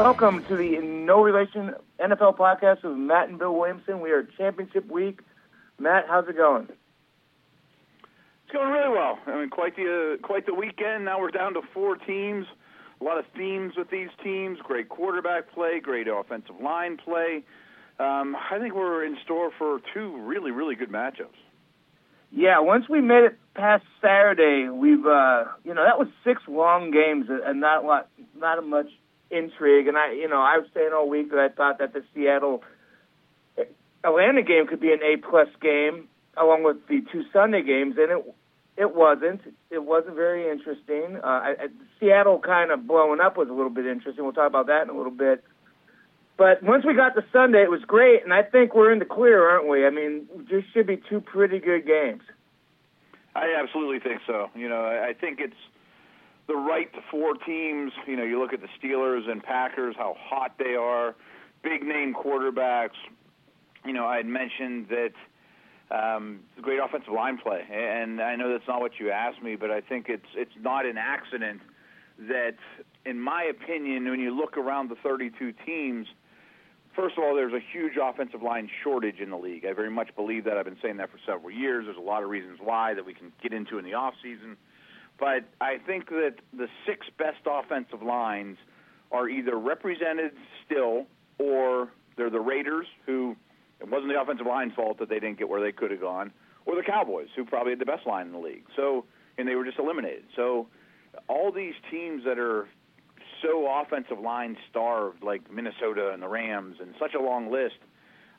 Welcome to the No Relation NFL podcast with Matt and Bill Williamson. We are championship week. Matt, how's it going? It's going really well. I mean, quite the uh, quite the weekend. Now we're down to four teams. A lot of themes with these teams. Great quarterback play. Great offensive line play. Um, I think we're in store for two really really good matchups. Yeah, once we made it past Saturday, we've uh, you know that was six long games and not a lot, not much intrigue. And I, you know, I was saying all week that I thought that the Seattle Atlanta game could be an A plus game along with the two Sunday games, and it it wasn't. It wasn't very interesting. Uh, I, I, Seattle kind of blowing up was a little bit interesting. We'll talk about that in a little bit. But once we got to Sunday, it was great, and I think we're in the clear, aren't we? I mean, there should be two pretty good games. I absolutely think so. You know, I I think it's the right four teams. You know, you look at the Steelers and Packers, how hot they are, big name quarterbacks. You know, I had mentioned that um, great offensive line play, and I know that's not what you asked me, but I think it's it's not an accident that, in my opinion, when you look around the 32 teams, first of all, there's a huge offensive line shortage in the league. I very much believe that. I've been saying that for several years. There's a lot of reasons why that we can get into in the off season, but I think that the six best offensive lines are either represented still or they're the Raiders who it wasn't the offensive line's fault that they didn't get where they could have gone, or the Cowboys, who probably had the best line in the league. So, and they were just eliminated. So, all these teams that are so offensive line starved, like Minnesota and the Rams, and such a long list,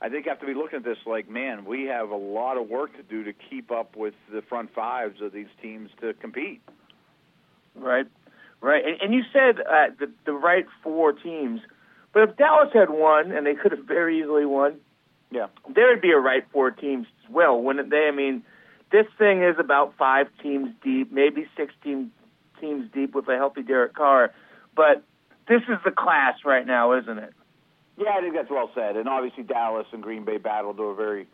I think have to be looking at this like, man, we have a lot of work to do to keep up with the front fives of these teams to compete. Right, right. And, and you said uh, the the right four teams, but if Dallas had won, and they could have very easily won, Yeah. there would be a right four teams as well, wouldn't they? I mean, this thing is about five teams deep, maybe six team, teams deep with a healthy Derek Carr, but this is the class right now, isn't it? Yeah, I think that's well said. And obviously, Dallas and Green Bay battled to a very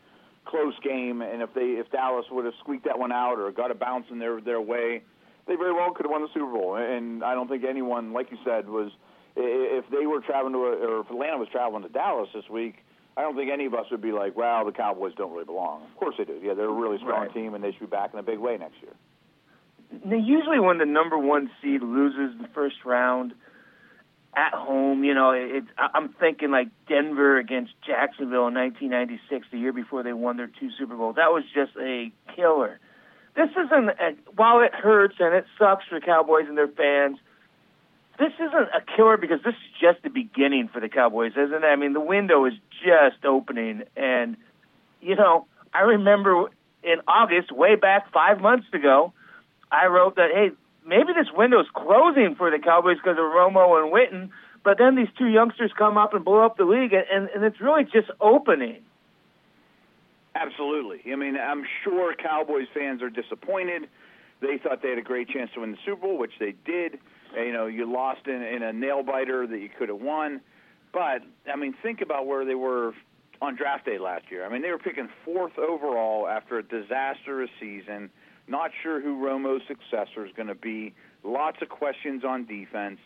close game. And if they, if Dallas would have squeaked that one out or got a bounce in their their way, they very well could have won the Super Bowl. And I don't think anyone, like you said, was if they were traveling to a, or if Atlanta was traveling to Dallas this week. I don't think any of us would be like, "Wow, the Cowboys don't really belong." Of course they do. Yeah, they're a really strong Right. team, and they should be back in a big way next year. Now, usually when the number one seed loses the first round at home, you know, it, I'm thinking like Denver against Jacksonville in 1996, the year before they won their two Super Bowls. That was just a killer. This isn't, a, while it hurts and it sucks for Cowboys and their fans, this isn't a killer because this is just the beginning for the Cowboys, isn't it? I mean, the window is just opening, and you know, I remember in August, way back five months ago, I wrote that hey, maybe this window's closing for the Cowboys because of Romo and Witten, but then these two youngsters come up and blow up the league, and, and it's really just opening. Absolutely. I mean, I'm sure Cowboys fans are disappointed. They thought they had a great chance to win the Super Bowl, which they did. You know, you lost in, in a nail biter that you could have won. But I mean, think about where they were on draft day last year. I mean, they were picking fourth overall after a disastrous season. Not sure who Romo's successor is going to be. Lots of questions on defense.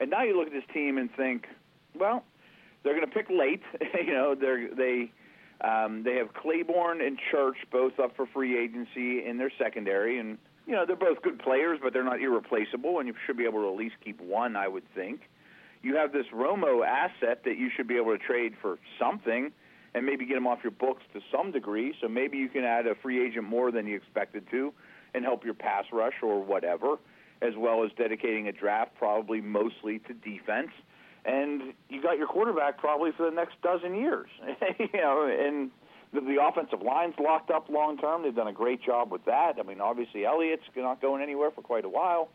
And now you look at this team and think, well, they're going to pick late. you know, they're they um, they have Claiborne and Church both up for free agency in their secondary, and you know they're both good players, but they're not irreplaceable, and you should be able to at least keep one, I would think. You have this Romo asset that you should be able to trade for something, and maybe get him off your books to some degree. So maybe you can add a free agent more than you expected to, and help your pass rush or whatever, as well as dedicating a draft probably mostly to defense. and you got your quarterback probably for the next dozen years. you know, and the, the offensive line's locked up long term. They've done a great job with that. I mean, obviously Elliott's not going anywhere for quite a while.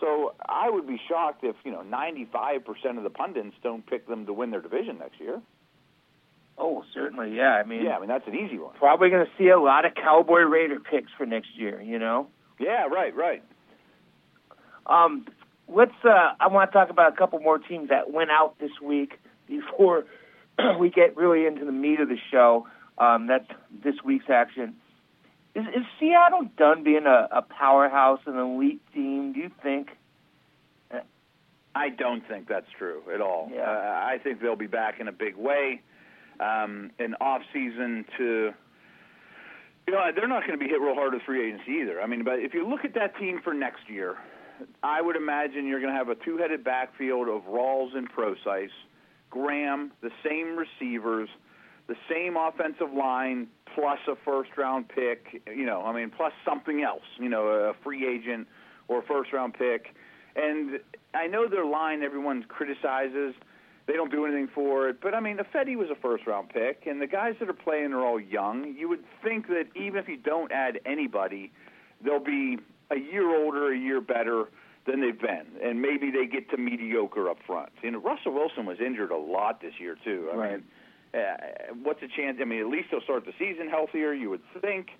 So I would be shocked if you know 95% of the pundits don't pick them to win their division next year. Oh, certainly, yeah. I mean, Yeah, I mean that's an easy one. probably going to see a lot of Cowboy Raider picks for next year. You know. Yeah, right, right. Um, let's. Uh, I want to talk about a couple more teams that went out this week before we get really into the meat of the show. Um, that's this week's action. Is, is Seattle done being a, a powerhouse, an elite team? Do you think? I don't think that's true at all. Yeah. Uh, I think they'll be back in a big way. Um, an off season to, you know, they're not going to be hit real hard with free agency either. I mean, but if you look at that team for next year, I would imagine you're going to have a two-headed backfield of Rawls and Procise, Graham, the same receivers, the same offensive line, plus a first-round pick. You know, I mean, plus something else. You know, a free agent or a first-round pick. And I know their line everyone criticizes. They don't do anything for it. But I mean, the Fetty was a first round pick, and the guys that are playing are all young. You would think that even if you don't add anybody, they'll be a year older, a year better than they've been, and maybe they get to mediocre up front. You know, Russell Wilson was injured a lot this year too. I Right. mean, uh, what's the chance? I mean, at least he'll start the season healthier. You would think.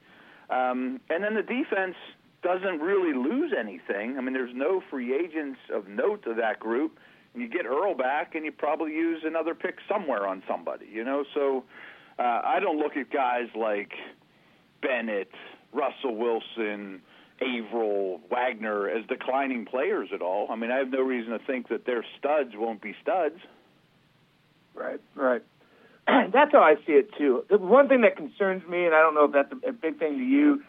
Um, and then the defense doesn't really lose anything. I mean, there's no free agents of note to that group. You get Earl back, and you probably use another pick somewhere on somebody. You know, so uh, I don't look at guys like Bennett, Russell Wilson, Avril, Wagner as declining players at all. I mean, I have no reason to think that their studs won't be studs. Right, right. that's how I see it too. The one thing that concerns me, and I don't know if that's a big thing to you,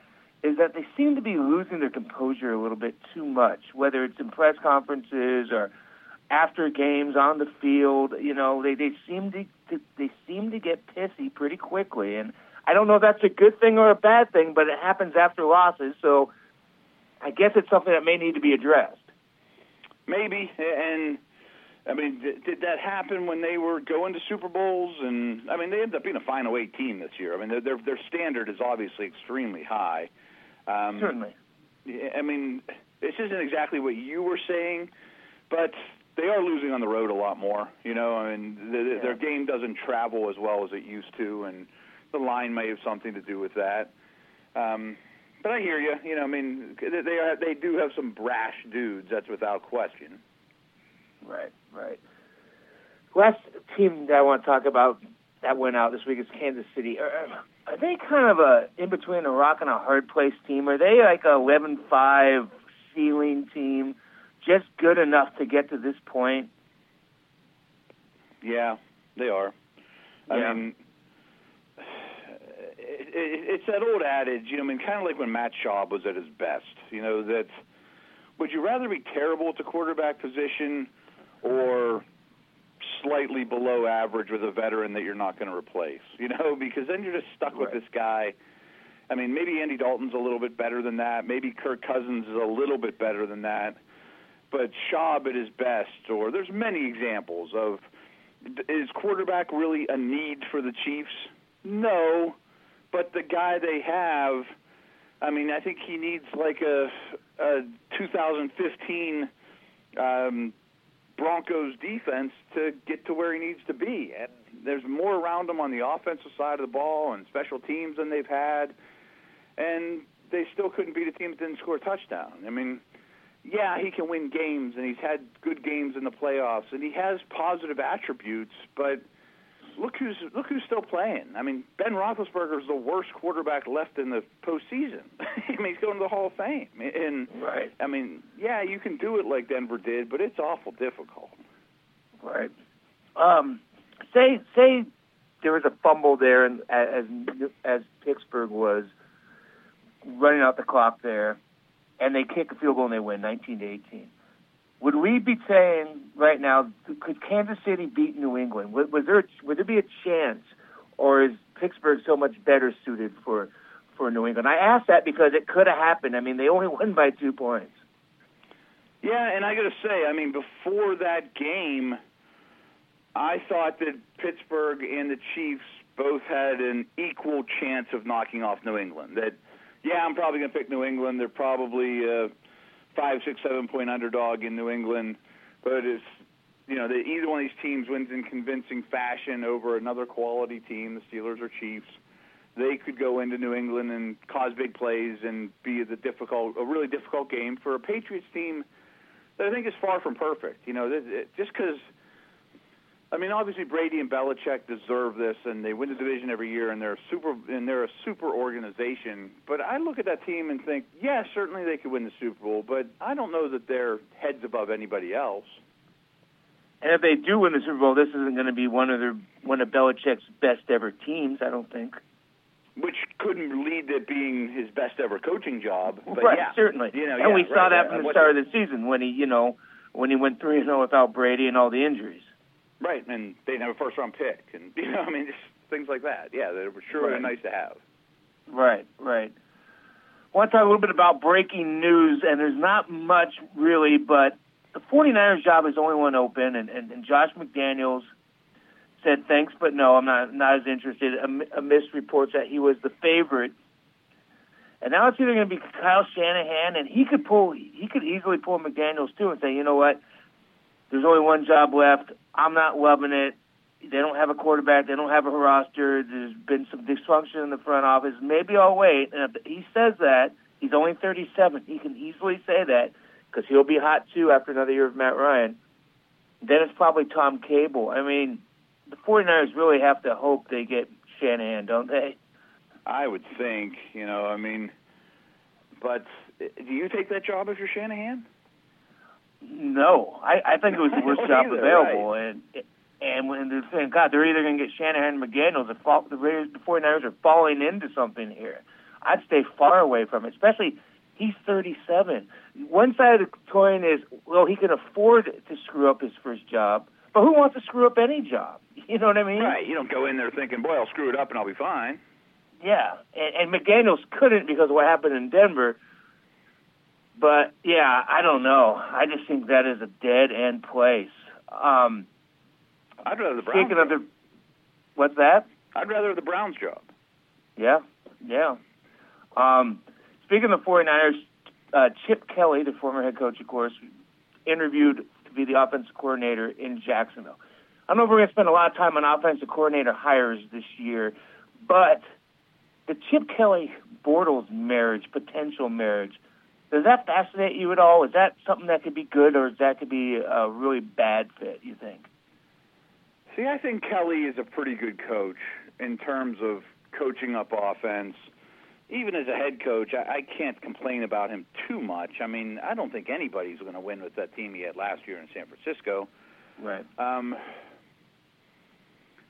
is that they seem to be losing their composure a little bit too much. Whether it's in press conferences or after games on the field, you know, they they seem to, to they seem to get pissy pretty quickly, and I don't know if that's a good thing or a bad thing, but it happens after losses, so I guess it's something that may need to be addressed. Maybe, and I mean, th- did that happen when they were going to Super Bowls? And I mean, they ended up being a Final Eight team this year. I mean, their their, their standard is obviously extremely high. Um, Certainly. I mean, this isn't exactly what you were saying, but they are losing on the road a lot more. You know, I mean, the, the- their game doesn't travel as well as it used to, and the line may have something to do with that. Um, but I hear you. You know, I mean, they they, are, they do have some brash dudes. That's without question. Right, right. Last team that I want to talk about that went out this week is Kansas City. Are, are they kind of a in between a rock and a hard place team? Are they like a 11-5 ceiling team, just good enough to get to this point? Yeah, they are. Yeah. I mean, it, it, it's that old adage, you know. I mean, kind of like when Matt Schaub was at his best. You know that. Would you rather be terrible at the quarterback position, or slightly below average with a veteran that you're not going to replace? You know, because then you're just stuck with this guy. I mean, maybe Andy Dalton's a little bit better than that. Maybe Kirk Cousins is a little bit better than that. But Schaub at his best, or there's many examples of is quarterback really a need for the Chiefs? No, but the guy they have, I mean, I think he needs like a, a 2015 um, Broncos defense to get to where he needs to be. And there's more around him on the offensive side of the ball and special teams than they've had, and they still couldn't beat a team that didn't score a touchdown. I mean, yeah, he can win games, and he's had good games in the playoffs, and he has positive attributes. But look who's look who's still playing. I mean, Ben Roethlisberger is the worst quarterback left in the postseason. I mean, he's going to the Hall of Fame, and Right, I mean, yeah, you can do it like Denver did, but it's awful difficult. right. Um, say say there was a fumble there, and as as Pittsburgh was running out the clock there, and they kick a field goal and they win 19 to 18. Would we be saying right now, could Kansas City beat New England? Would, was there would there be a chance, or is Pittsburgh so much better suited for for New England? I ask that because it could have happened. I mean, they only won by two points. Yeah, and I got to say, I mean, before that game, I thought that Pittsburgh and the Chiefs both had an equal chance of knocking off New England. That, yeah, I'm probably going to pick New England. They're probably a five, six, seven point underdog in New England, but it's you know, that either one of these teams wins in convincing fashion over another quality team, the Steelers or Chiefs, they could go into New England and cause big plays and be the difficult, a really difficult game for a Patriots team that I think is far from perfect. You know, just because. I mean, obviously Brady and Belichick deserve this, and they win the division every year, and they're super, and they're a super organization. But I look at that team and think, yeah, certainly they could win the Super Bowl, but I don't know that they're heads above anybody else. And if they do win the Super Bowl, this isn't going to be one of their one of Belichick's best ever teams. I don't think. Which couldn't lead to being his best ever coaching job. But right, yeah, certainly. You know, and yeah, we saw right, that yeah. from the start of the season when he, you know, when he went three and zero without Brady and all the injuries. Right, and they didn't have a first round pick, and you know, I mean, just things like that. Yeah, they were sure Right. nice to have. Right, right. I want to talk a little bit about breaking news, and there's not much really, but the 49ers job is the only one open, and, and, and Josh McDaniels said thanks, but no, I'm not not as interested. Am- Amidst reports that he was the favorite, and now it's either going to be Kyle Shanahan, and he could pull, he could easily pull McDaniels too, and say, you know what, there's only one job left. I'm not loving it. They don't have a quarterback. They don't have a roster. There's been some dysfunction in the front office. Maybe I'll wait. And if he says that, he's only 37. He can easily say that because he'll be hot too after another year of Matt Ryan. Then it's probably Tom Cable. I mean, the 49ers really have to hope they get Shanahan, don't they? I would think, you know, I mean, but uh, do you take that job if you're Shanahan? No, I, I think it was the worst job either, available, and and when they're saying, God, they're either going to get Shanahan or McDaniels. The, fall, the Raiders, the 49ers are falling into something here. I'd stay far away from it, especially he's 37. One side of the coin is, well, he can afford to screw up his first job, but who wants to screw up any job? You know what I mean? Right. You don't go in there thinking, boy, I'll screw it up and I'll be fine. Yeah, and, and McDaniels couldn't because of what happened in Denver. But yeah, I don't know. I just think that is a dead end place. Um, I'd rather the Browns. speaking of the, what's that? I'd rather the Browns job. Yeah, yeah. Um, speaking of the 49ers, uh, Chip Kelly, the former head coach, of course, interviewed to be the offensive coordinator in Jacksonville. I don't know if we're going to spend a lot of time on offensive coordinator hires this year, but the Chip Kelly Bortles marriage, potential marriage, does that fascinate you at all? Is that something that could be good, or is that could be a really bad fit? You think? See, I think Kelly is a pretty good coach in terms of coaching up offense. Even as a head coach, I, I can't complain about him too much. I mean, I don't think anybody's going to win with that team he had last year in San Francisco. Right. Um,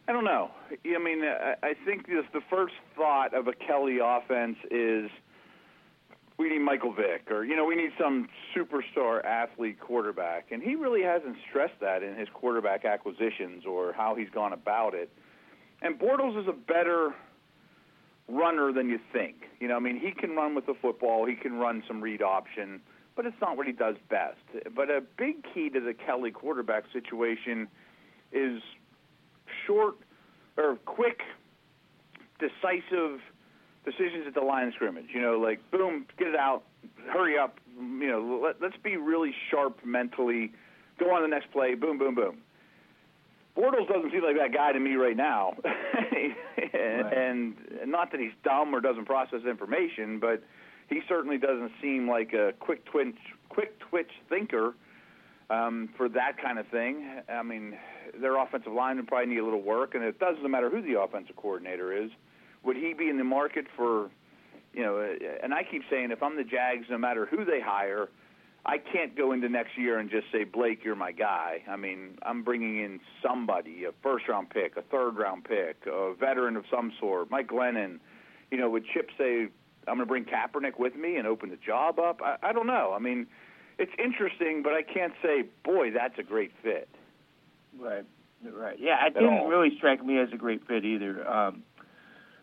I don't know. I mean, I, I think this, the first thought of a Kelly offense is we need Michael Vick, or you know, we need some superstar athlete quarterback, and he really hasn't stressed that in his quarterback acquisitions or how he's gone about it. And Bortles is a better runner than you think. You know, I mean, he can run with the football, he can run some read option, but it's not what he does best. But a big key to the Kelly quarterback situation is short or quick, decisive decisions at the line of scrimmage. You know, like boom, get it out, hurry up. You know, let, let's be really sharp mentally. Go on the next play. Boom, boom, boom. Bortles doesn't seem like that guy to me right now, and not that he's dumb or doesn't process information, but he certainly doesn't seem like a quick twitch, quick twitch thinker um, for that kind of thing. I mean, their offensive line would probably need a little work, and it doesn't matter who the offensive coordinator is. Would he be in the market for, you know? uh, And I keep saying, if I'm the Jags, no matter who they hire, I can't go into next year and just say, Blake, you're my guy. I mean, I'm bringing in somebody, a first round pick, a third round pick, a veteran of some sort, Mike Glennon. You know, would Chip say, I'm going to bring Kaepernick with me and open the job up? I, I don't know. I mean, it's interesting, but I can't say, boy, that's a great fit. Right, right. Yeah, it didn't all. really strike me as a great fit either. Um,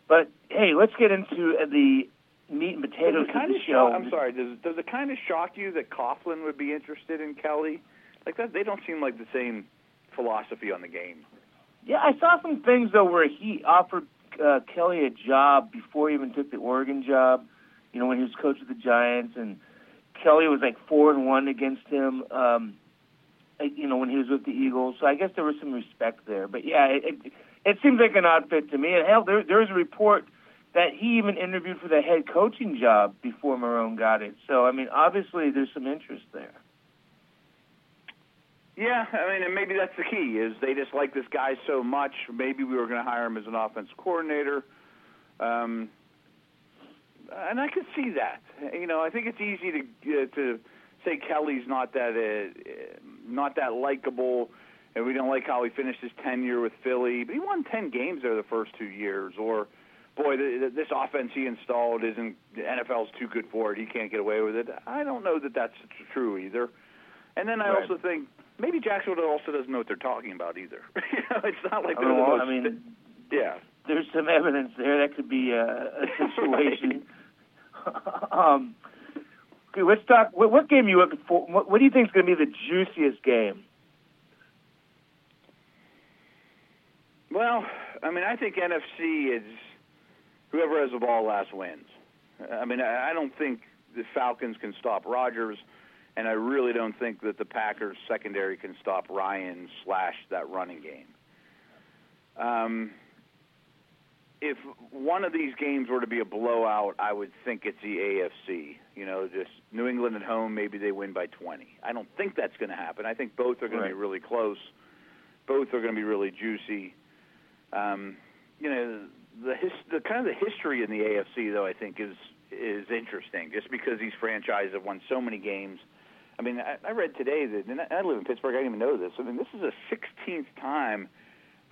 but hey, let's get into uh, the meat and potatoes of the show. shock, I'm sorry. Does does it kind of shock you that Coughlin would be interested in Kelly? Like that, they don't seem like the same philosophy on the game. Yeah, I saw some things though where he offered uh, Kelly a job before he even took the Oregon job. You know, when he was coach of the Giants, and Kelly was like four and one against him. Um, you know, when he was with the Eagles. So I guess there was some respect there. But yeah, it, it, it seems like an odd fit to me. And hell, there there's a report that he even interviewed for the head coaching job before Marrone got it. So I mean, obviously there's some interest there. Yeah, I mean, and maybe that's the key is they just like this guy so much. Maybe we were going to hire him as an offense coordinator, um, and I could see that. You know, I think it's easy to uh, to say Kelly's not that uh, not that likable, and we don't like how he finished his tenure with Philly. But he won ten games there the first two years, or boy, the, this offense he installed isn't the NFL's too good for it. He can't get away with it. I don't know that that's true either. And then I Right. also think maybe Jacksonville also doesn't know what they're talking about either. you know, it's not like I, they're don't the most, I mean, yeah. there's some evidence there that could be a, a situation. um, okay, let's talk. What, what game are you looking for? What, what do you think is going to be the juiciest game? Well, I mean, I think NFC is whoever has the ball last wins. I mean, I don't think the Falcons can stop Rodgers, and I really don't think that the Packers secondary can stop Ryan slash that running game. Um, if one of these games were to be a blowout, I would think it's the AFC. You know, just New England at home, maybe they win by 20. I don't think that's going to happen. I think both are going to be really close. Both are going to be really juicy. Um, you know, the his, the kind of the history in the AFC though I think is is interesting, just because these franchises have won so many games. I mean, I, I read today that and I live in Pittsburgh. I didn't even know this. I mean, this is the 16th time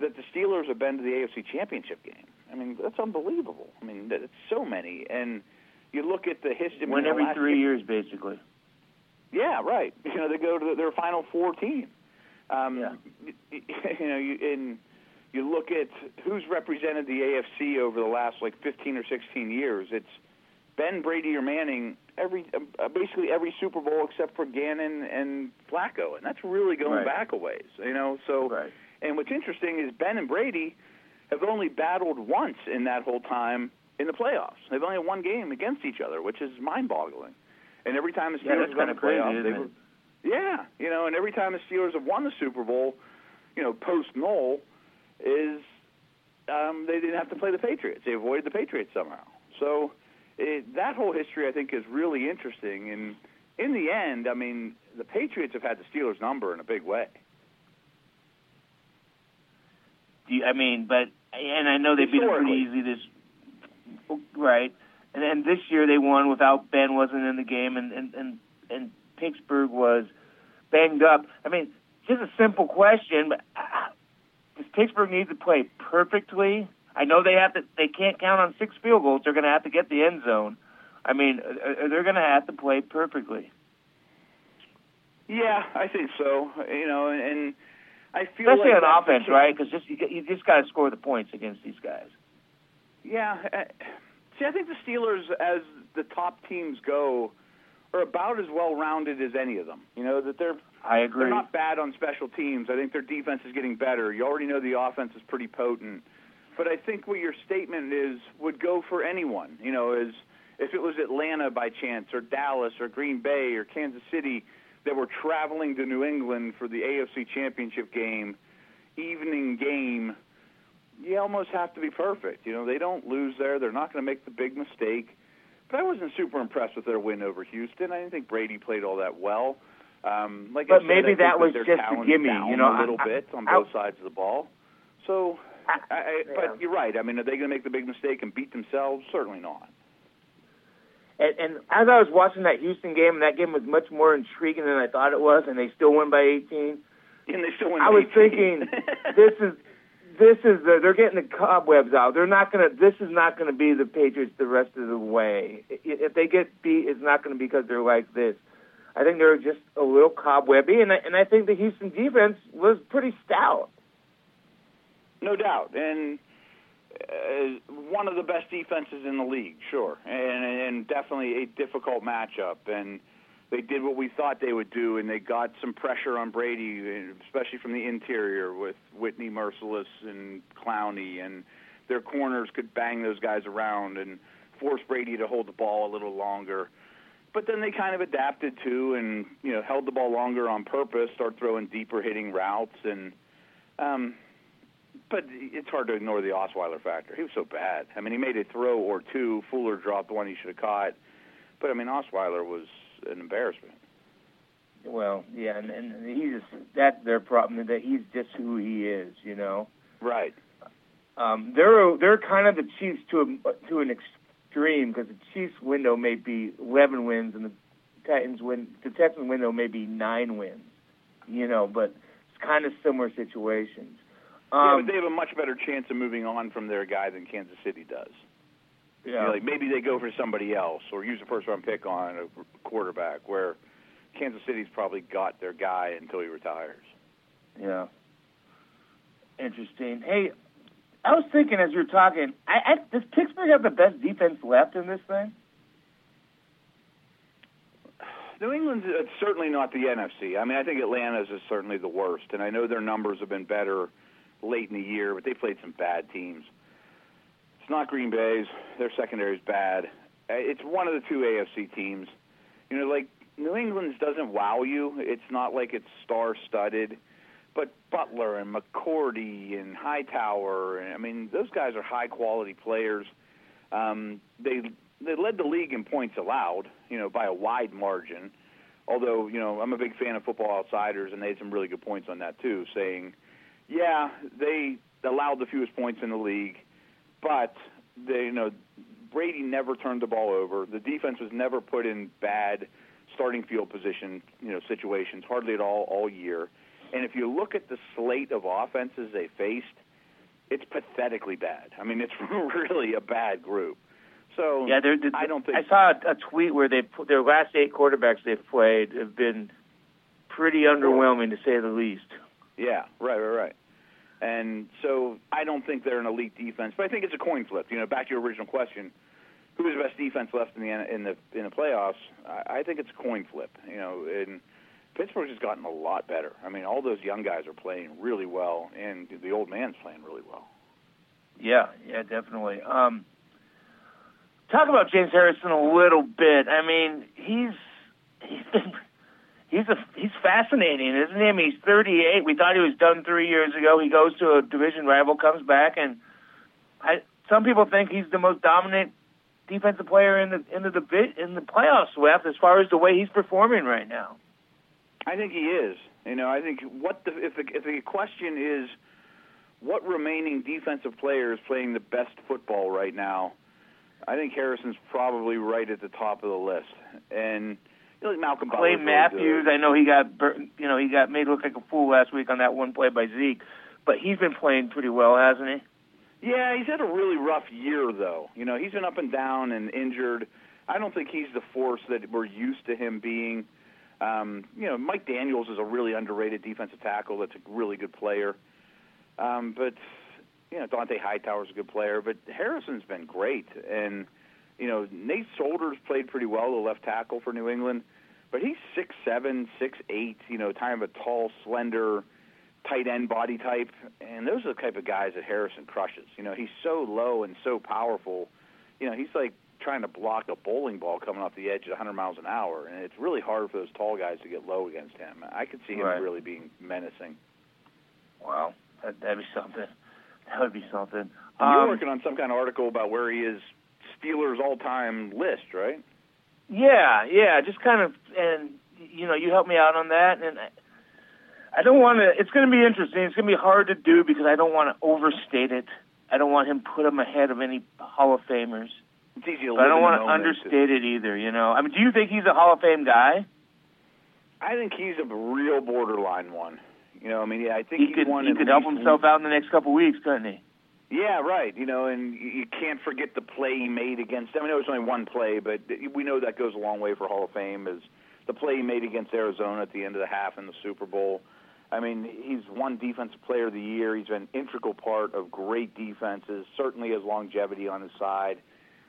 that the Steelers have been to the AFC Championship game. I mean, that's unbelievable. I mean, it's so many, and you look at the history. Win every three years, basically. yeah, right. You know, they go to their final four team. Um, Yeah. you, you know, you, and you look at who's represented the AFC over the last like 15 or 16 years. It's Ben Brady or Manning every uh, basically every Super Bowl except for Gannon and Flacco, and that's really going Right. back a ways. You know, so Right. and what's interesting is Ben and Brady have only battled once in that whole time in the playoffs. They've only had one game against each other, which is mind-boggling. And every time the Steelers that's have gone kinda to crazy, playoffs, they it? were yeah, you know, and every time the Steelers have won the Super Bowl, you know, post Noll, is um, they didn't have to play the Patriots. They avoided the Patriots somehow. So it, that whole history, I think, is really interesting. And in the end, I mean, the Patriots have had the Steelers' number in a big way. You, I mean, but and I know they beat them pretty easy this, right? And then this year they won without Ben wasn't in the game, and and and, and Pittsburgh was banged up. I mean, just a simple question, but Pittsburgh need to play perfectly? I know they have to. They can't count on six field goals. They're going to have to get the end zone. I mean, uh, uh, they're going to have to play perfectly, Yeah, I think so. You know, and, and I feel especially like on offense, right? Because just you, you just got to score the points against these guys. Yeah. uh, See, I think the Steelers, as the top teams go, are about as well rounded as any of them. You know that they're I agree. they're not bad on special teams. I think their defense is getting better. You already know the offense is pretty potent. But I think what your statement is would go for anyone. You know, is if it was Atlanta by chance, or Dallas, or Green Bay, or Kansas City that were traveling to New England for the AFC Championship game, evening game, you almost have to be perfect. You know, they don't lose there. They're not going to make the big mistake. But I wasn't super impressed with their win over Houston. I didn't think Brady played all that well. Um, like But said, maybe that was their just a gimme, you know, a little I- I- bit on I- both sides of the ball. So, I, I, Yeah. but you're right. I mean, are they going to make the big mistake and beat themselves? Certainly not. And, and as I was watching that Houston game, and that game was much more intriguing than I thought it was, and they still won by 18. And they still win. I was 18. thinking, this is this is the, they're getting the cobwebs out. They're not gonna. This is not gonna be the Patriots the rest of the way. If they get beat, it's not gonna be because they're like this. I think they're just a little cobwebby, and I, and I think the Houston defense was pretty stout. No doubt, and uh, one of the best defenses in the league, sure, and, and definitely a difficult matchup. And they did what we thought they would do, and they got some pressure on Brady, especially from the interior with Whitney Mercilus and Clowney, and their corners could bang those guys around and force Brady to hold the ball a little longer. But then they kind of adapted to and you know held the ball longer on purpose, start throwing deeper hitting routes, and um, but it's hard to ignore the Osweiler factor. He was so bad. I mean, he made a throw or two. Fuller dropped the one he should have caught. But I mean, Osweiler was an embarrassment. Well, yeah, and, and he's that's their problem that he's just who he is, you know. Right. Um, they're they're kind of the Chiefs to a, to an extreme because the Chiefs' window may be 11 wins and the Titans win the Texans' window may be nine wins, you know. But it's kind of similar situations. yeah, Um, but they have a much better chance of moving on from their guy than Kansas City does. You yeah. know, like maybe they go for somebody else or use a first round pick on a quarterback where Kansas City's probably got their guy until he retires. Yeah. Interesting. Hey, I was thinking as you were talking, I, I, does Pittsburgh have the best defense left in this thing? New England's it's certainly not the NFC. I mean, I think Atlanta's is certainly the worst, and I know their numbers have been better late in the year, but they played some bad teams. It's not Green Bay's. Their secondary is bad. Uh, It's one of the two AFC teams. You know, like New England's doesn't wow you. It's not like it's star-studded, but Butler and McCourty and Hightower, and I mean, those guys are high-quality players. Um, they they led the league in points allowed, you know, by a wide margin. Although, you know, I'm a big fan of Football Outsiders, and they had some really good points on that too, saying, yeah, they allowed the fewest points in the league, but they, you know, Brady never turned the ball over. The defense was never put in bad starting field position, you know, situations hardly at all all year. And if you look at the slate of offenses they faced, it's pathetically bad. I mean, it's really a bad group. So Yeah, they're, they're, I don't think I saw a, tweet where they put their last eight quarterbacks they've played have been pretty underwhelming to say the least. Yeah, right, right, right. And so I don't think they're an elite defense, but I think it's a coin flip. You know, back to your original question, who is the best defense left in the in the in the playoffs? I, I think it's a coin flip. You know, and Pittsburgh's has gotten a lot better. I mean, all those young guys are playing really well, and the old man's playing really well. Yeah, yeah, definitely. Um, talk about James Harrison a little bit. I mean, he's he's been he's a he's fascinating, isn't he? I mean, he's 38. We thought he was done three years ago. He goes to a division rival, comes back, and I some people think he's the most dominant defensive player in the in the in the playoffs. Swift, as far as the way he's performing right now. I think he is. You know, I think what the if the if the question is what remaining defensive player is playing the best football right now, I think Harrison's probably right at the top of the list. And you know, like Malcolm Clay Butler's Matthews, good. I know he got you know he got made look like a fool last week on that one play by Zeke, but he's been playing pretty well, hasn't he? Yeah, he's had a really rough year though. You know, he's been up and down and injured. I don't think he's the force that we're used to him being. Um, you know, Mike Daniels is a really underrated defensive tackle. That's a really good player. Um, but you know, Dont'a Hightower's a good player, but Harrison's been great. And you know, Nate Solder's played pretty well, the left tackle for New England. But he's six seven, six eight. You know, kind of a tall, slender, tight end body type, and those are the type of guys that Harrison crushes. You know, he's so low and so powerful. You know, he's like trying to block a bowling ball coming off the edge at 100 miles an hour, and it's really hard for those tall guys to get low against him. I could see him Right. really being menacing. Wow, that, that'd be something. That would be something. And you're Um, working on some kind of article about where he is Steelers all-time list, right? Yeah, yeah, just kind of, and you know, you helped me out on that, and I, I don't want to. It's going to be interesting. It's going to be hard to do because I don't want to overstate it. I don't want him put him ahead of any Hall of Famers, It's easy to but I don't want to understate it either. You know, I mean, do you think he's a Hall of Fame guy? I think he's a real borderline one. You know, I mean, yeah, I think He he's could he could help himself out in the next couple weeks, couldn't he? Yeah, right. You know, and you you can't forget the play he made against. I mean, it was only one play, but we know that goes a long way for Hall of Fame. Is the play he made against Arizona at the end of the half in the Super Bowl? I mean, he's one defensive player of the year. He's been an integral part of great defenses. Certainly has longevity on his side.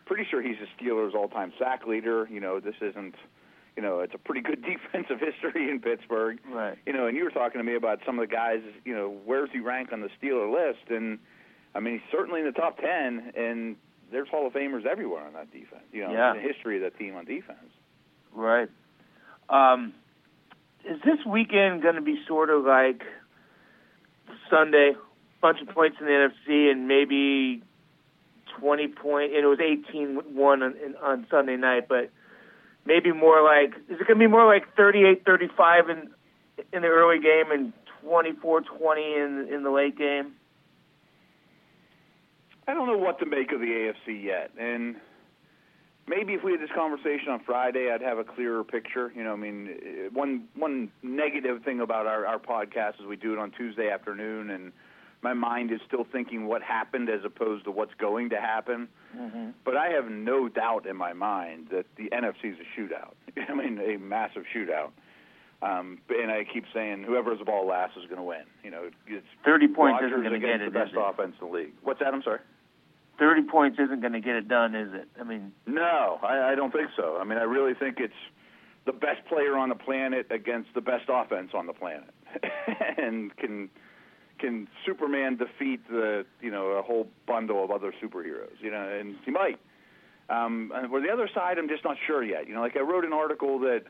Pretty sure he's the Steelers' all-time sack leader. You know, this isn't. You know, it's a pretty good defensive history in Pittsburgh. Right. You know, and you were talking to me about some of the guys. You know, where's he rank on the Steeler list? And I mean, he's certainly in the top ten, and there's Hall of Famers everywhere on that defense. You know, Yeah. the history of that team on defense. Right. Um, is this weekend going to be sort of like Sunday, bunch of points in the NFC, and maybe twenty? And it was eighteen one on, on Sunday night, but maybe more like is it going to be more like thirty eight thirty five in in the early game and twenty four twenty in in the late game? I don't know what to make of the AFC yet, and maybe if we had this conversation on Friday, I'd have a clearer picture. You know, I mean, eh, one one negative thing about our our podcast is we do it on Tuesday afternoon, and my mind is still thinking what happened as opposed to what's going to happen. But I have no doubt in my mind that the NFC is a shootout. I mean, a massive shootout. Um, and I keep saying whoever has the ball last is going to win. You know, it's Thirty points Rodgers isn't going to get it. the best it? offense in the league. What's that? I'm sorry. Thirty points isn't going to get it done, is it? I mean, No, I, I don't think so. I mean, I really think it's the best player on the planet against the best offense on the planet, and can can Superman defeat the you know a whole bundle of other superheroes? You know, and he might. Um, where the other side, I'm just not sure yet. You know, like I wrote an article that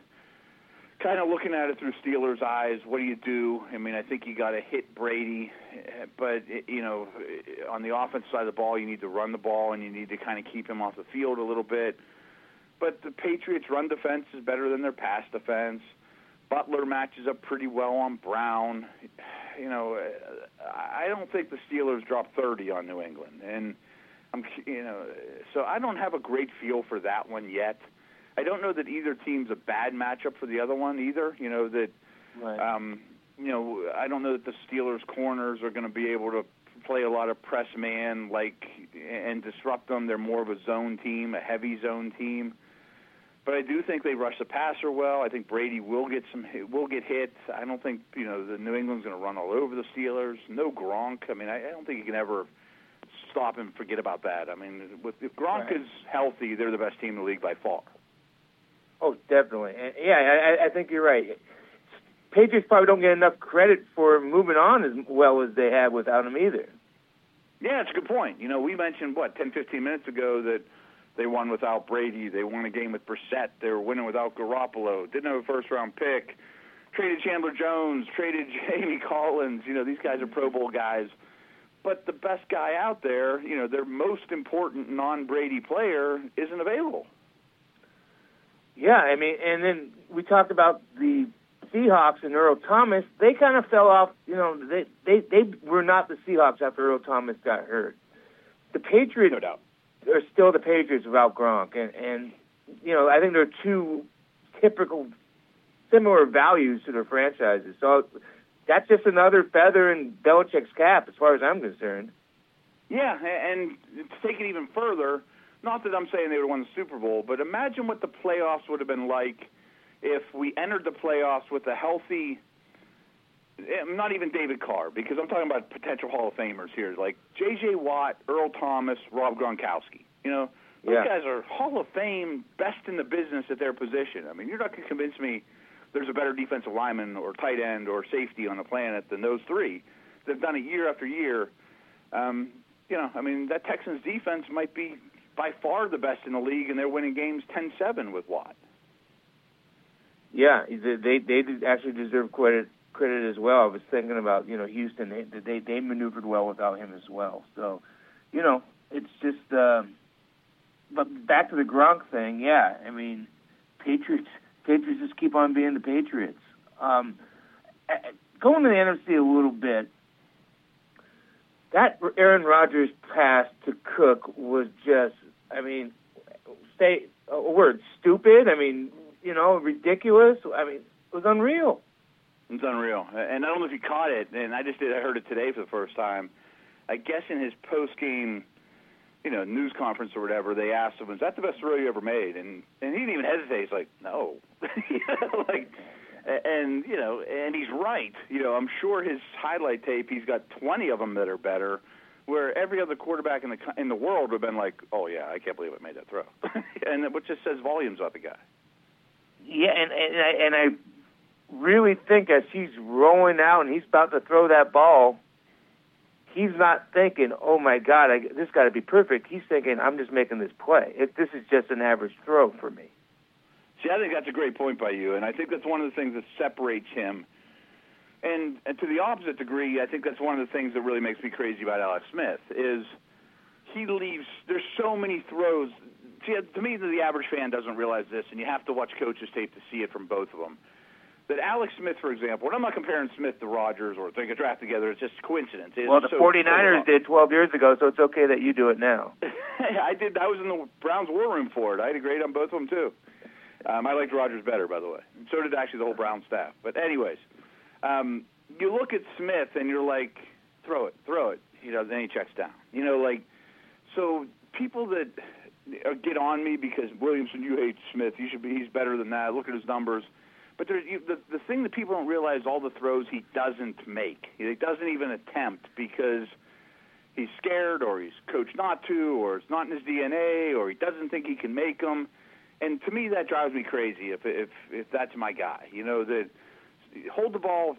kind of looking at it through Steelers' eyes. What do you do? I mean, I think you got to hit Brady, but eh, you know, on the offense side of the ball, you need to run the ball and you need to kind of keep him off the field a little bit. But the Patriots' run defense is better than their pass defense. Butler matches up pretty well on Brown. You know, I don't think the Steelers drop 30 on New England, and I'm, you know, so I don't have a great feel for that one yet. I don't know that either team's a bad matchup for the other one either. You know that right. um, you know, I don't know that the Steelers' corners are going to be able to play a lot of press man like and disrupt them. They're more of a zone team, a heavy zone team. But I do think they rush the passer well. I think Brady will get some will get hit. I don't think you know the New England's going to run all over the Steelers. No Gronk. I mean, I, I don't think you can ever stop and forget about that. I mean, with, if Gronk Right. is healthy, they're the best team in the league by far. Oh, definitely. And, yeah, I, I- I think you're right. Patriots probably don't get enough credit for moving on as well as they have without him either. Yeah, it's a good point. You know, we mentioned what 10, 15 minutes ago that they won without Brady. They won a game with Brissett. They were winning without Garoppolo. Didn't have a first round pick. Traded Chandler Jones. Traded Jamie Collins. You know, these guys are Pro Bowl guys. But the best guy out there, you know, their most important non Brady player isn't available. Yeah, I mean, and then we talked about the Seahawks and Earl Thomas. They kind of fell off. You know, they they they were not the Seahawks after Earl Thomas got hurt. The Patriots No doubt. Are still the Patriots without Gronk, and and you know, I think they're two typical, similar values to their franchises. So that's just another feather in Belichick's cap, as far as I'm concerned. Yeah, and to take it even further, not that I'm saying they would have won the Super Bowl, but imagine what the playoffs would have been like if we entered the playoffs with a healthy, not even David Carr, because I'm talking about potential Hall of Famers here, like J.J. Watt, Earl Thomas, Rob Gronkowski. You know, those Yeah. guys are Hall of Fame, best in the business at their position. I mean, you're not going to convince me there's a better defensive lineman or tight end or safety on the planet than those three. They've done it year after year. Um, you know, I mean, that Texans defense might be by far the best in the league, and they're winning games 10-7 with Watt. Yeah, they they, they actually deserve credit credit as well. I was thinking about you know Houston. They they they maneuvered well without him as well. So, you know, it's just. Uh, but back to the Gronk thing. Yeah, I mean, Patriots Patriots just keep on being the Patriots. Um, going to the NFC a little bit. That Aaron Rodgers pass to Cook was just. I mean, say a word stupid. I mean, you know, ridiculous. I mean, it was unreal. It's unreal. And I don't know if you caught it, and I just did. I heard it today for the first time. I guess in his post-game, you know, news conference or whatever, they asked him, "Is that the best throw you ever made?" And and he didn't even hesitate. He's like, "No," like, and you know, and he's right. You know, I'm sure his highlight tape, he's got 20 of them that are better. Where every other quarterback in the in the world would have been like, "Oh yeah, I can't believe I made that throw," and which just says volumes about the guy. Yeah, and and I, and I really think as he's rolling out and he's about to throw that ball, he's not thinking, "Oh my God, I, this got to be perfect." He's thinking, "I'm just making this play. If this is just an average throw for me." See, I think that's a great point by you, and I think that's one of the things that separates him. And, and to the opposite degree, I think that's one of the things that really makes me crazy about Alex Smith is he leaves. There's so many throws. See, to me, the average fan doesn't realize this, and you have to watch coaches tape to see it from both of them. That Alex Smith, for example, and I'm not comparing Smith to Rodgers or they could draft together. It's just coincidence. It's well, the so- 49ers did 12 years ago, so it's okay that you do it now. I did. I was in the Browns war room for it. I had a grade on both of them too. Um, I liked Rodgers better, by the way. And so did actually the whole Brown staff. But anyways, um, you look at Smith and you're like, throw it, throw it. You know, then he checks down. You know, like so people that get on me because Williamson, you hate Smith. You should be. He's better than that. Look at his numbers. But there's you, the the thing that people don't realize all the throws he doesn't make. He doesn't even attempt because he's scared or he's coached not to or it's not in his DNA or he doesn't think he can make them. And to me, that drives me crazy. If if if that's my guy, you know that hold the ball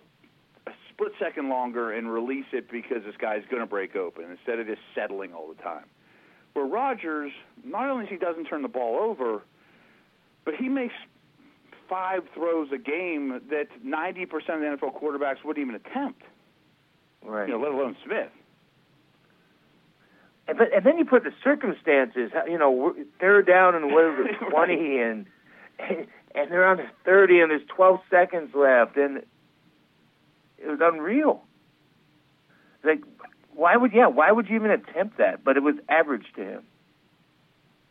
a split second longer and release it because this guy's going to break open instead of just settling all the time. Where Rodgers, not only does he doesn't turn the ball over, but he makes five throws a game that 90% of the NFL quarterbacks wouldn't even attempt. Right. You know, let alone Smith. And, but, and then you put the circumstances. You know, they're down in what is it, Right. 20, and and they're on the 30, and there's 12 seconds left, and it was unreal. Like, why would yeah? Why would you even attempt that? But it was average to him.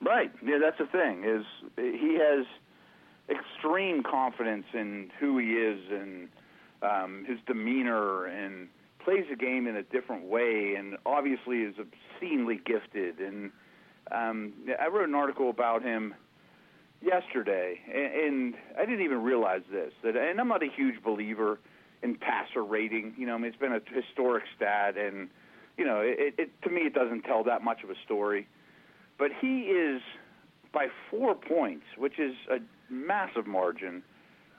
Right. Yeah, that's the thing. Is he has extreme confidence in who he is and um, his demeanor and plays the game in a different way and obviously is obscenely gifted. And um, I wrote an article about him yesterday and, and I didn't even realize this that and I'm not a huge believer in passer rating you know I mean it's been a historic stat and you know it, it to me it doesn't tell that much of a story. But he is by four points, which is a massive margin.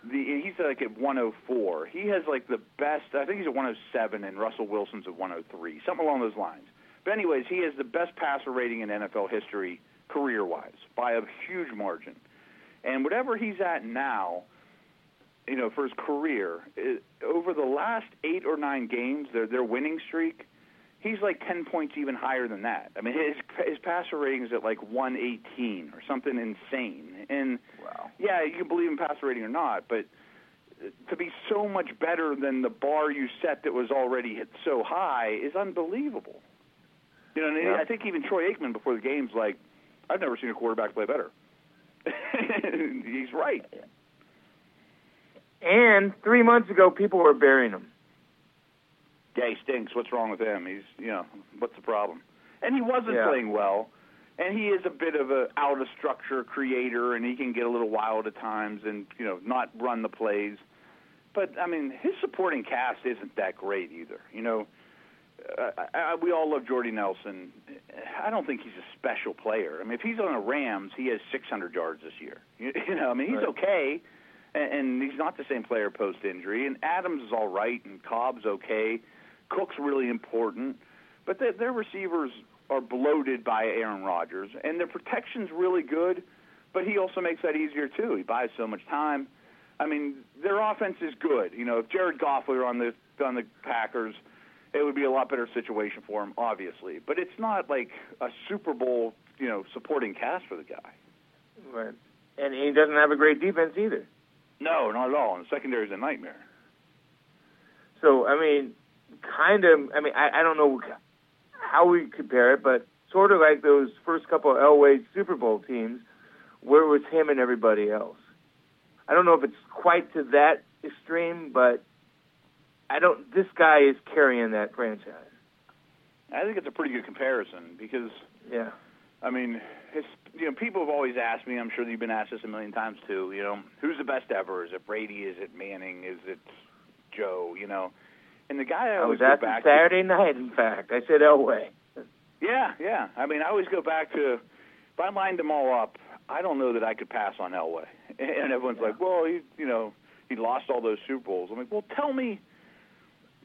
The, he's like at 104. He has like the best. I think he's at 107, and Russell Wilson's at 103, something along those lines. But anyways, he has the best passer rating in NFL history, career-wise, by a huge margin. And whatever he's at now, you know, for his career, it, over the last eight or nine games, their their winning streak, he's like 10 points even higher than that. I mean, his his passer rating is at like 118 or something insane. And Wow. yeah, you can believe in passer rating or not, but uh, to be so much better than the bar you set that was already hit so high is unbelievable. You know, and Yeah. I think even Troy Aikman before the game's like, I've never seen a quarterback play better. He's right. And three months ago, people were burying him. Yeah, he stinks. What's wrong with him? He's, you know, what's the problem? And he wasn't Yeah. playing well. And he is a bit of a out of structure creator, and he can get a little wild at times, and you know, not run the plays. But I mean, his supporting cast isn't that great either. You know, uh, I, I, we all love Jordy Nelson. I don't think he's a special player. I mean, if he's on the Rams, he has 600 yards this year. You, you know, I mean, he's Right. okay, and, and he's not the same player post injury. And Adams is all right, and Cobb's okay. Cook's really important, but their, their receivers are bloated by Aaron Rodgers, and their protection's really good. But he also makes that easier too. He buys so much time. I mean, their offense is good. You know, if Jared Goff were on the on the Packers, it would be a lot better situation for him, obviously. But it's not like a Super Bowl, you know, supporting cast for the guy. Right. And he doesn't have a great defense either. No, not at all. And the secondary's a nightmare. So I mean, kind of. I mean, I, I don't know how we compare it, but sort of like those first couple of Elway Super Bowl teams, where it was him and everybody else. I don't know if it's quite to that extreme, but I don't. This guy is carrying that franchise. I think it's a pretty good comparison because Yeah. I mean, his, you know, people have always asked me. I'm sure you've been asked this a million times too. You know, who's the best ever? Is it Brady? Is it Manning? Is it Joe? You know, and the guy I I was back Saturday night. In fact, I said Elway. Yeah, yeah. I mean, I always go back to. If I lined them all up, I don't know that I could pass on Elway. And everyone's like, well, he, you know, he lost all those Super Bowls. I'm like, well, tell me,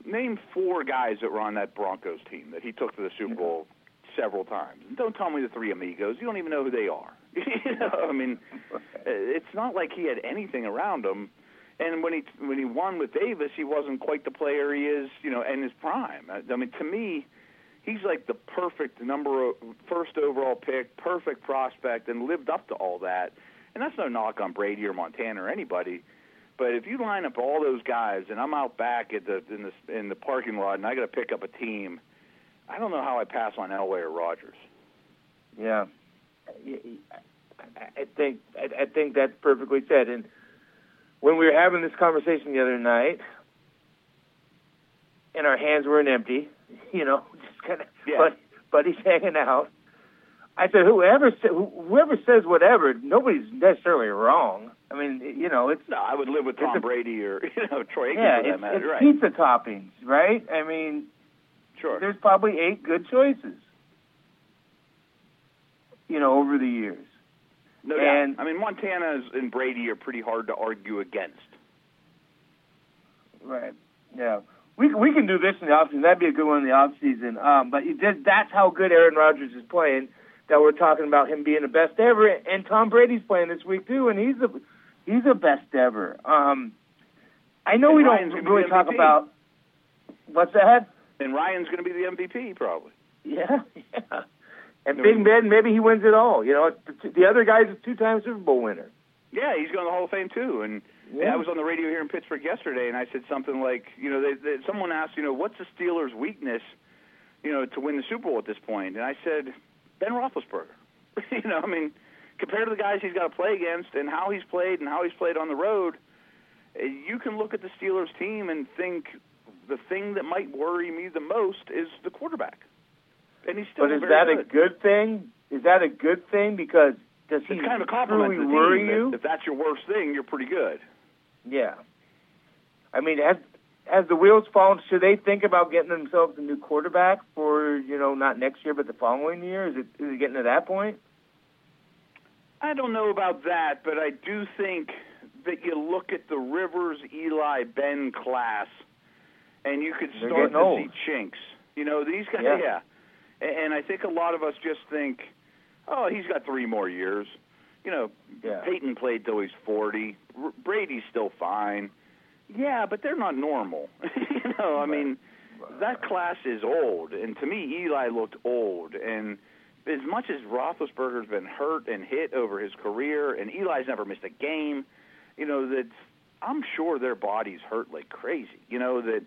name four guys that were on that Broncos team that he took to the Super Bowl several times. And don't tell me the three amigos. You don't even know who they are. you know, I mean, it's not like he had anything around him. And when he when he won with Davis, he wasn't quite the player he is, you know, in his prime. I, I mean, to me, he's like the perfect number of first overall pick, perfect prospect, and lived up to all that. And that's no knock on Brady or Montana or anybody. But if you line up all those guys, and I'm out back at the in the in the parking lot, and I got to pick up a team, I don't know how I pass on Elway or Rodgers. Yeah, I think I, think that's perfectly said. And when we were having this conversation the other night, and our hands weren't empty, you know, just kind of Yeah. but buddies hanging out. I said, whoever sa- whoever says whatever, nobody's necessarily wrong. I mean, you know, it's No, I would live with Tom a- Brady or you know Troy Aikman yeah, for that it's, matter. it's right? pizza toppings, right? I mean, Sure. there's probably eight good choices, you know, over the years. No and- doubt. I mean, Montana and Brady are pretty hard to argue against. Right. Yeah. We we can do this in the offseason. That'd be a good one in the offseason. Um, but did, that's how good Aaron Rodgers is playing. That we're talking about him being the best ever, and Tom Brady's playing this week too, and he's a he's a best ever. Um, I know And we Ryan's don't really talk about what's that. And Ryan's going to be the MVP probably. Yeah, yeah. And Big Ben, maybe he wins it all. You know, the, the other guy's a two-time Super Bowl winner. Yeah, he's going to the Hall of Fame too. And Yeah. I was on the radio here in Pittsburgh yesterday, and I said something like, you know, they, they, someone asked, you know, what's the Steelers' weakness, you know, to win the Super Bowl at this point? And I said, Ben Roethlisberger. you know, I mean, compared to the guys he's got to play against and how he's played and how he's played on the road, uh, you can look at the Steelers team and think the thing that might worry me the most is the quarterback. And he's still But is very that good. a good thing? Is that a good thing? Because does he It's kind of a compliment truly worry you? If, if that's your worst thing, you're pretty good. Yeah. I mean, has has the wheels fallen? Should they think about getting themselves a new quarterback for you know not next year but the following year? Is it is it getting to that point? I don't know about that, but I do think that you look at the Rivers, Eli, Ben class, and you could start to old. see chinks. You know, these guys, Yeah. yeah. And I think a lot of us just think, oh, he's got three more years. You know, Yeah. Peyton played till he's 40. R- Brady's still fine. Yeah, but they're not normal. you know, I mean, that class is old, and to me, Eli looked old. And as much as Roethlisberger's been hurt and hit over his career, and Eli's never missed a game, you know that I'm sure their bodies hurt like crazy. You know that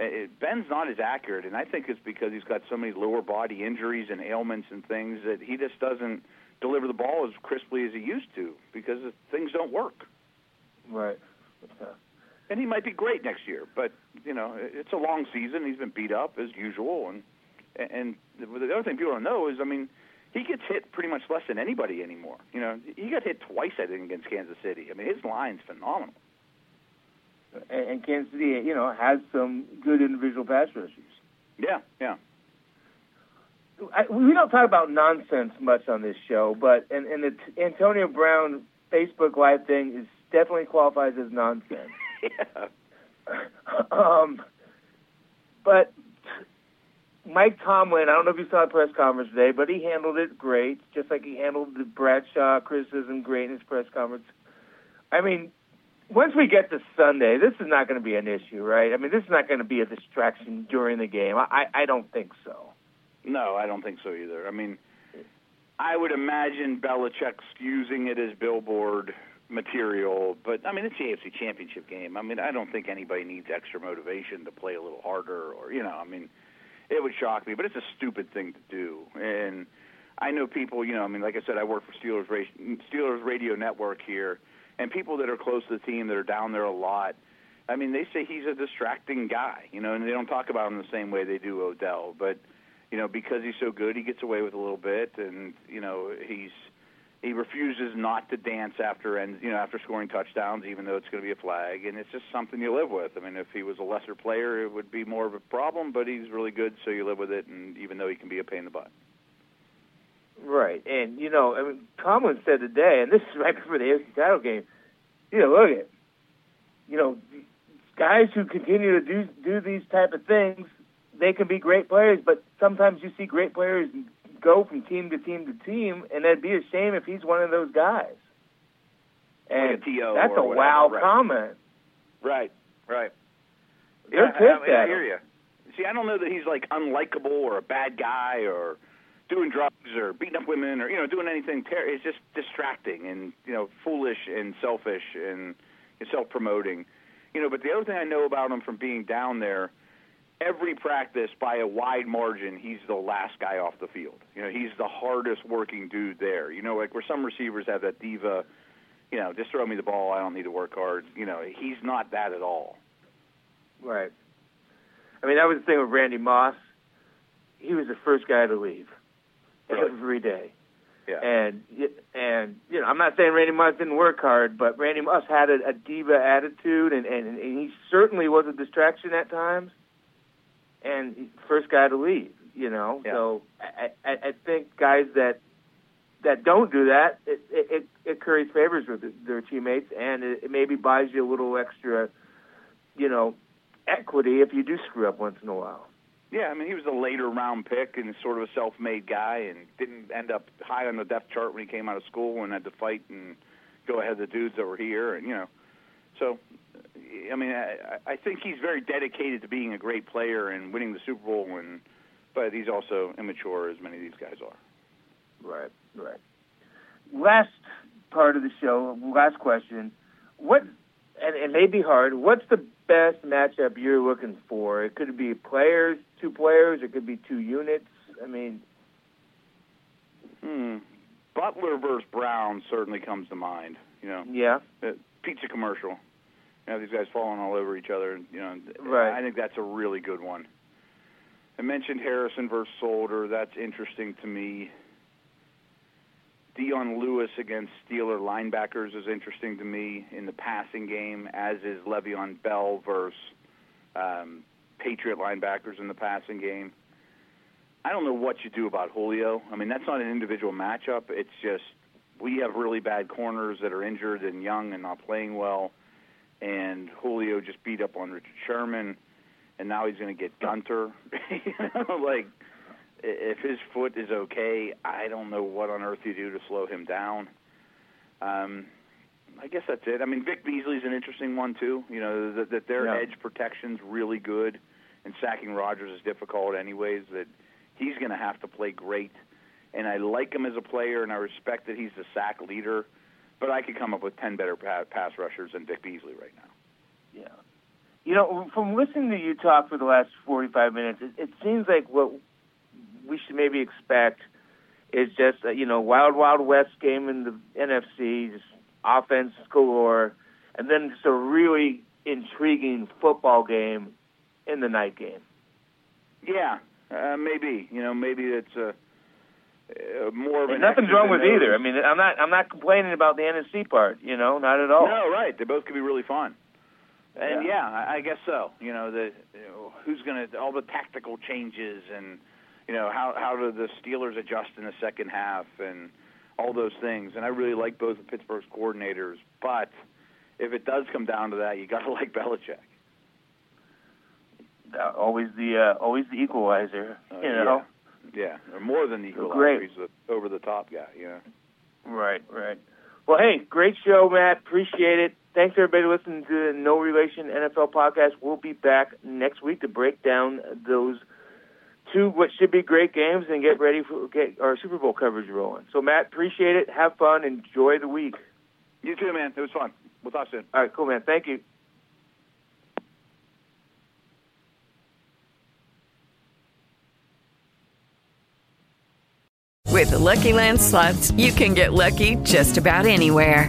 uh, Ben's not as accurate, and I think it's because he's got so many lower body injuries and ailments and things that he just doesn't deliver the ball as crisply as he used to because things don't work. Right. And he might be great next year, but you know it's a long season. He's been beat up as usual, and and the other thing people don't know is, I mean, he gets hit pretty much less than anybody anymore. You know, he got hit twice, I think, against Kansas City. I mean, his line's phenomenal. And, Kansas City, you know, has some good individual pass rushers. Yeah, yeah. I, we don't talk about nonsense much on this show, but and, and the t- Antonio Brown Facebook Live thing is definitely qualifies as nonsense. yeah. um, but Mike Tomlin, I don't know if you saw the press conference today, but he handled it great, just like he handled the Bradshaw criticism great in his press conference. I mean, once we get to Sunday, this is not going to be an issue, right? I mean, this is not going to be a distraction during the game. I, I, don't think so. No, I don't think so either. I mean, I would imagine Belichick's using it as billboard material, but I mean, it's the AFC Championship game. I mean, I don't think anybody needs extra motivation to play a little harder, or you know, I mean, it would shock me, but it's a stupid thing to do. And I know people, you know, I mean, like I said, I work for Steelers Steelers Radio Network here, and people that are close to the team that are down there a lot. I mean, they say he's a distracting guy, you know, and they don't talk about him the same way they do Odell, but you know, because he's so good, he gets away with a little bit, and you know, he's he refuses not to dance after and you know after scoring touchdowns, even though it's going to be a flag, and it's just something you live with. I mean, if he was a lesser player, it would be more of a problem, but he's really good, so you live with it, and even though he can be a pain in the butt. Right, and you know, I mean, Tomlin said today, and this is right before the AFC title game. you know, look at, you know, guys who continue to do do these type of things, they can be great players. But sometimes you see great players go from team to team to team, and it'd be a shame if he's one of those guys. And Like a that's a whatever, wow right. comment. Right, right. They're I, pissed I, I at hear you. See, I don't know that he's like unlikable or a bad guy or doing drugs or beating up women or you know doing anything. Ter- it's just distracting and you know foolish and selfish and self-promoting. You know, but the other thing I know about him from being down there, every practice by a wide margin, he's the last guy off the field. You know, he's the hardest working dude there. You know, like where some receivers have that diva. You know, just throw me the ball. I don't need to work hard. You know, he's not that at all. Right. I mean, that was the thing with Randy Moss. He was the first guy to leave Really? every day. Yeah. And and you know, I'm not saying Randy Moss didn't work hard, but Randy Moss had a, a diva attitude, and, and and he certainly was a distraction at times. And first guy to leave, you know. Yeah. So I, I I think guys that that don't do that, it it, it, it curries favors with their teammates, and it, it maybe buys you a little extra, you know, equity if you do screw up once in a while. Yeah, I mean, he was a later round pick and sort of a self-made guy, and didn't end up high on the depth chart when he came out of school and had to fight and go ahead of the dudes that were here, and you know, so I mean, I, I think he's very dedicated to being a great player and winning the Super Bowl, and but he's also immature, as many of these guys are. Right, right. Last part of the show, last question. What, and it may be hard, what's the best matchup you're looking for? It could be players, two players, it could be two units. I mean, Hmm. Butler versus Brown certainly comes to mind. You know, yeah, the pizza commercial. You know, these guys falling all over each other. You know, Right. I think that's a really good one. I mentioned Harrison versus Solder. That's interesting to me. Dion Lewis against Steeler linebackers is interesting to me in the passing game, as is Le'Veon Bell versus um, Patriot linebackers in the passing game. I don't know what you do about Julio. I mean, that's not an individual matchup. It's just we have really bad corners that are injured and young and not playing well. And Julio just beat up on Richard Sherman, and now he's going to get Gunter. you know, like if his foot is okay, I don't know what on earth you do to slow him down. Um, I guess that's it. I mean, Vic Beasley's an interesting one too. You know that, that their Yeah. edge protection's really good, and sacking Rodgers is difficult anyways. That he's going to have to play great, and I like him as a player, and I respect that he's the sack leader. But I could come up with ten better pa- pass rushers than Vic Beasley right now. yeah. You know, from listening to you talk for the last 45 minutes, it, it seems like what we should maybe expect is just a, you know wild wild west game in the NFC, just offense galore, and then just a really intriguing football game in the night game. Yeah, uh, maybe. You know, maybe it's a. Uh, more of an nothing's wrong with O's. either. I mean, I'm not I'm not complaining about the NFC part. You know, not at all. No, right. They both could be really fun. And Yeah. yeah, I, I guess so. You know, the you know, who's going to all the tactical changes and you know how how do the Steelers adjust in the second half and all those things. And I really like both of Pittsburgh's coordinators, but if it does come down to that, you got to like Belichick. Uh, always the uh, always the equalizer. Uh, you know. Yeah, yeah, or more than the equalizer. Great. He's the over the top guy. You know. Right, right. Well, hey, great show, Matt. Appreciate it. Thanks everybody listening to the No Relation NFL podcast. We'll be back next week to break down those two what should be great games and get ready for get our Super Bowl coverage rolling. So, Matt, appreciate it. Have fun. Enjoy the week. You too, man. It was fun. We'll talk soon. All right, cool, man. Thank you. With the Lucky Land slots, you can get lucky just about anywhere.